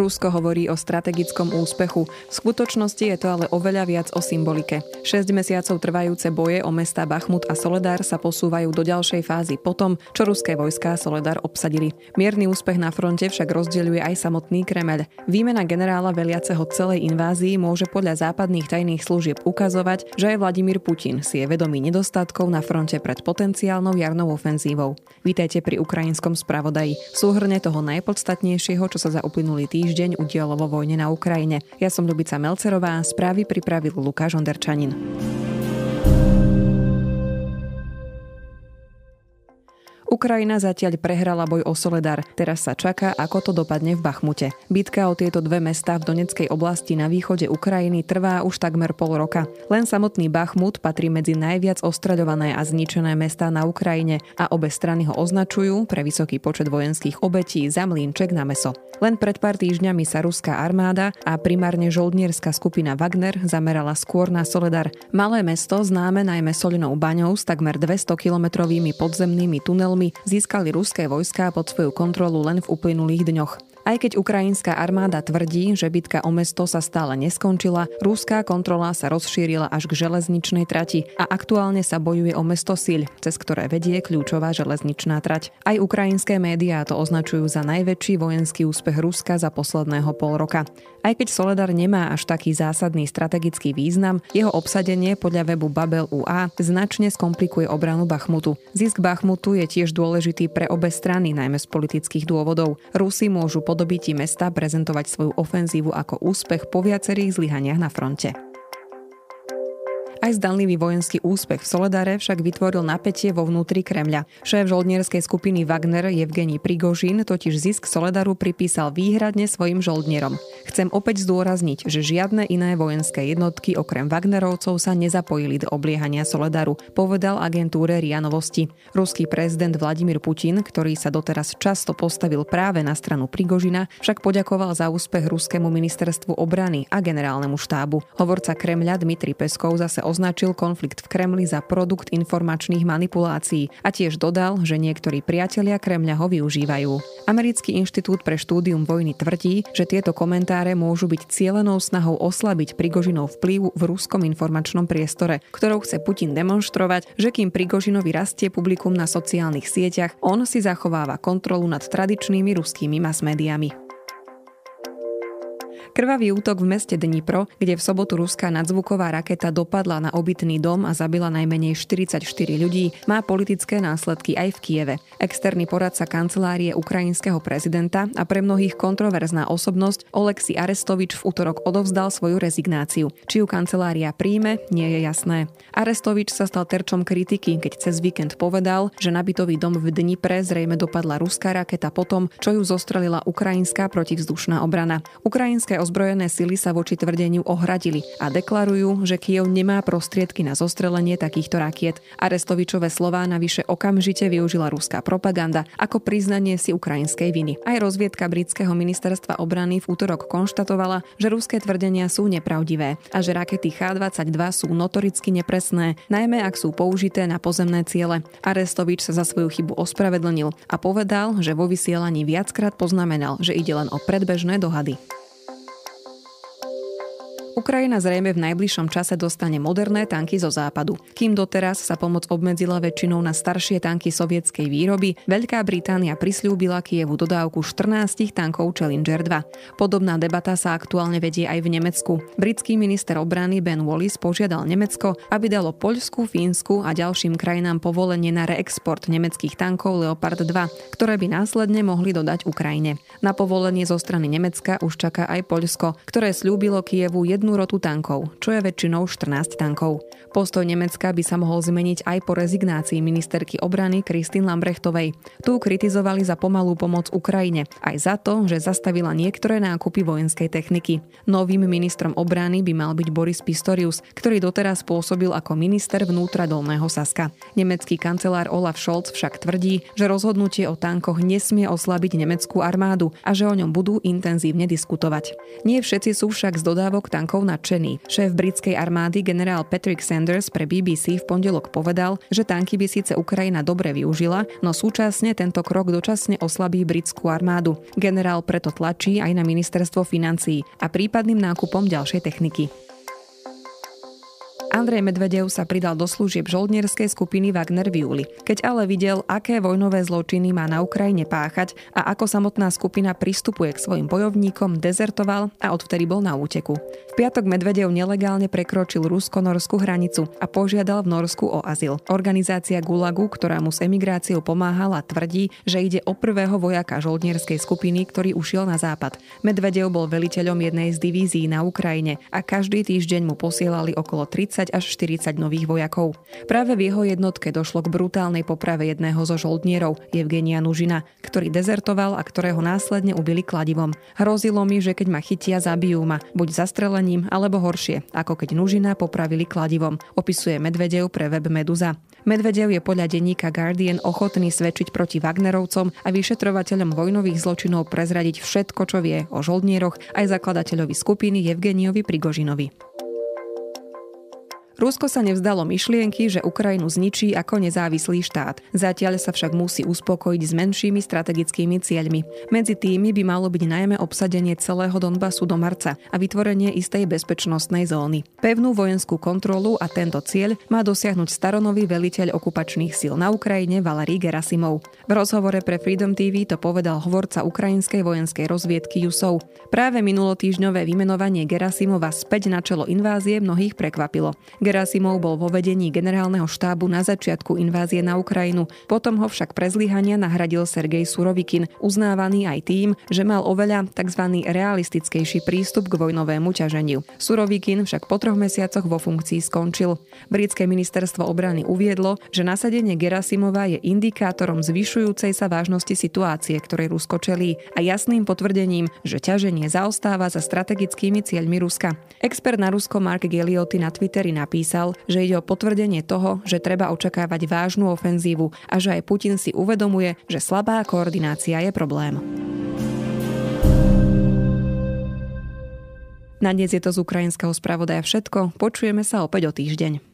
Rusko hovorí o strategickom úspechu. V skutočnosti je to ale oveľa viac o symbolike. 6 mesiacov trvajúce boje o mesta Bachmut a Soledar sa posúvajú do ďalšej fázy potom, čo ruské vojská Soledar obsadili. Mierny úspech na fronte však rozdeľuje aj samotný Kremel. Výmena generála veliaceho celej invázii môže podľa západných tajných služieb ukazovať, že aj Vladimír Putin si je vedomý nedostatkov na fronte pred potenciálnou jarnou ofenzívou. Vítajte pri ukrajinskom spravodaji. Súhrne toho najpodstatnejšieho, čo sa za uplynulý týždeň týždeň udialo vo vojne na Ukrajine. Ja som Ľubica Melcerová, správy pripravil Lukáš Onderčanin. Ukrajina zatiaľ prehrala boj o Soledar. Teraz sa čaká, ako to dopadne v Bachmute. Bitka o tieto dve mestá v Doneckej oblasti na východe Ukrajiny trvá už takmer pol roka. Len samotný Bachmut patrí medzi najviac ostreľované a zničené mestá na Ukrajine a obe strany ho označujú pre vysoký počet vojenských obetí za mlínček na meso. Len pred pár týždňami sa ruská armáda a primárne žoldnierská skupina Wagner zamerala skôr na Soledar. Malé mesto, známe najmä solinou baňou s takmer 200 kilometrovými podzemnými tunelmi získali ruské vojská pod svoju kontrolu len v uplynulých dňoch. Aj keď ukrajinská armáda tvrdí, že bitka o mesto sa stále neskončila, ruská kontrola sa rozšírila až k železničnej trati a aktuálne sa bojuje o mesto Sil, cez ktoré vedie kľúčová železničná trať. Aj ukrajinské médiá to označujú za najväčší vojenský úspech Ruska za posledného pol roka. Aj keď Soledar nemá až taký zásadný strategický význam, jeho obsadenie podľa webu Babel UA značne skomplikuje obranu Bachmutu. Zisk Bachmutu je tiež dôležitý pre obe strany, najmä z politických dôvodov. Rusi môžu podobití mesta prezentovať svoju ofenzívu ako úspech po viacerých zlyhaniach na fronte. Aj zdanlivý vojenský úspech v Soledare však vytvoril napätie vo vnútri Kremľa. Šéf žoldnierskej skupiny Wagner Evgení Prigožin totiž zisk Soledaru pripísal výhradne svojim žoldnierom. Chcem opäť zdôrazniť, že žiadne iné vojenské jednotky okrem Wagnerovcov sa nezapojili do obliehania Soledaru, povedal agentúre RIA Novosti. Ruský prezident Vladimír Putin, ktorý sa doteraz často postavil práve na stranu Prigožina, však poďakoval za úspech ruskému ministerstvu obrany a generálnemu štábu. Hovorca Kremľa Dmitri Peskov zase označil konflikt v Kremli za produkt informačných manipulácií a tiež dodal, že niektorí priatelia Kremľa ho využívajú. Americký inštitút pre štúdium vojny tvrdí, že tieto komentáre môžu byť cielenou snahou oslabiť Prigožinov vplyv v ruskom informačnom priestore, ktorou chce Putin demonstrovať, že kým Prigožinovi rastie publikum na sociálnych sieťach, on si zachováva kontrolu nad tradičnými ruskými masmédiami. Krvavý útok v meste Dnipro, kde v sobotu ruská nadzvuková raketa dopadla na obytný dom a zabila najmenej 44 ľudí, má politické následky aj v Kieve. Externý poradca kancelárie ukrajinského prezidenta a pre mnohých kontroverzná osobnosť Oleksi Arestovič v útorok odovzdal svoju rezignáciu. Či ju kancelária príjme, nie je jasné. Arestovič sa stal terčom kritiky, keď cez víkend povedal, že nabitový dom v Dnipre zrejme dopadla ruská raketa potom, čo ju zostrelila ukrajinská protivzdušná obrana. Ukrajinské ozbrojené sily sa voči tvrdeniu ohradili a deklarujú, že Kiev nemá prostriedky na zostrelenie takýchto rakiet. Arestovičové slová navyše okamžite využila ruská propaganda ako priznanie si ukrajinskej viny. Aj rozviedka britského ministerstva obrany v útorok konštatovala, že ruské tvrdenia sú nepravdivé a že rakety H-22 sú notoricky nepresné, najmä ak sú použité na pozemné ciele. Arestovič sa za svoju chybu ospravedlnil a povedal, že vo vysielaní viackrát poznamenal, že ide len o predbežné dohady. Ukrajina zrejme v najbližšom čase dostane moderné tanky zo západu. Kým doteraz sa pomoc obmedzila väčšinou na staršie tanky sovietskej výroby, Veľká Británia prislúbila Kievu dodávku 14 tankov Challenger 2. Podobná debata sa aktuálne vedie aj v Nemecku. Britský minister obrany Ben Wallis požiadal Nemecko, aby dalo Poľsku, Fínsku a ďalším krajinám povolenie na reexport nemeckých tankov Leopard 2, ktoré by následne mohli dodať Ukrajine. Na povolenie zo strany Nemecka už čaká aj Poľsko, ktoré slúbilo Kievu jednu rotu tankov, čo je väčšinou 14 tankov. Postoj Nemecka by sa mohol zmeniť aj po rezignácii ministerky obrany Kristín Lambrechtovej. Tu kritizovali za pomalú pomoc Ukrajine, aj za to, že zastavila niektoré nákupy vojenskej techniky. Novým ministrom obrany by mal byť Boris Pistorius, ktorý doteraz pôsobil ako minister vnútra Dolného Saska. Nemecký kancelár Olaf Scholz však tvrdí, že rozhodnutie o tankoch nesmie oslabiť nemeckú armádu a že o ňom budú intenzívne diskutovať. Nie všetci sú však z dodávok tankov tankov nadšený. Šéf britskej armády generál Patrick Sanders pre BBC v pondelok povedal, že tanky by síce Ukrajina dobre využila, no súčasne tento krok dočasne oslabí britskú armádu. Generál preto tlačí aj na ministerstvo financií a prípadným nákupom ďalšej techniky. Andrej Medvedev sa pridal do služieb žoldnierskej skupiny Wagner v júli. Keď ale videl, aké vojnové zločiny má na Ukrajine páchať a ako samotná skupina pristupuje k svojim bojovníkom, dezertoval a odvtedy bol na úteku. V piatok Medvedev nelegálne prekročil rusko-norskú hranicu a požiadal v Norsku o azyl. Organizácia Gulagu, ktorá mu s emigráciou pomáhala, tvrdí, že ide o prvého vojaka žoldnierskej skupiny, ktorý ušiel na západ. Medvedev bol veliteľom jednej z divízií na Ukrajine a každý týždeň mu posielali okolo 30 30 až 40 nových vojakov. Práve v jeho jednotke došlo k brutálnej poprave jedného zo žoldnierov, Evgenia Nužina, ktorý dezertoval a ktorého následne ubili kladivom. Hrozilo mi, že keď ma chytia, zabijú ma, buď zastrelením, alebo horšie, ako keď Nužina popravili kladivom, opisuje Medvedev pre web Meduza. Medvedev je podľa denníka Guardian ochotný svedčiť proti Wagnerovcom a vyšetrovateľom vojnových zločinov prezradiť všetko, čo vie o žoldnieroch aj zakladateľovi skupiny Evgeniovi Prigožinovi. Rusko sa nevzdalo myšlienky, že Ukrajinu zničí ako nezávislý štát. Zatiaľ sa však musí uspokojiť s menšími strategickými cieľmi. Medzi tými by malo byť najmä obsadenie celého Donbasu do marca a vytvorenie istej bezpečnostnej zóny. Pevnú vojenskú kontrolu a tento cieľ má dosiahnuť staronový veliteľ okupačných síl na Ukrajine Valery Gerasimov. V rozhovore pre Freedom TV to povedal hovorca ukrajinskej vojenskej rozviedky Jusov. Práve minulotýžňové vymenovanie Gerasimova späť na čelo invázie mnohých prekvapilo. Gerasimov bol vo vedení generálneho štábu na začiatku invázie na Ukrajinu, potom ho však pre zlyhania nahradil Sergej Surovikin, uznávaný aj tým, že mal oveľa tzv. realistickejší prístup k vojnovému ťaženiu. Surovikin však po troch mesiacoch vo funkcii skončil. Britské ministerstvo obrany uviedlo, že nasadenie Gerasimova je indikátorom zvyšujúcej sa vážnosti situácie, ktorej Rusko čelí a jasným potvrdením, že ťaženie zaostáva za strategickými cieľmi Ruska. Expert na Rusko Mark Gelioty na Twitteri napísal, napísal, že ide o potvrdenie toho, že treba očakávať vážnu ofenzívu a že aj Putin si uvedomuje, že slabá koordinácia je problém. Na dnes je to z ukrajinského spravodaja všetko. Počujeme sa opäť o týždeň.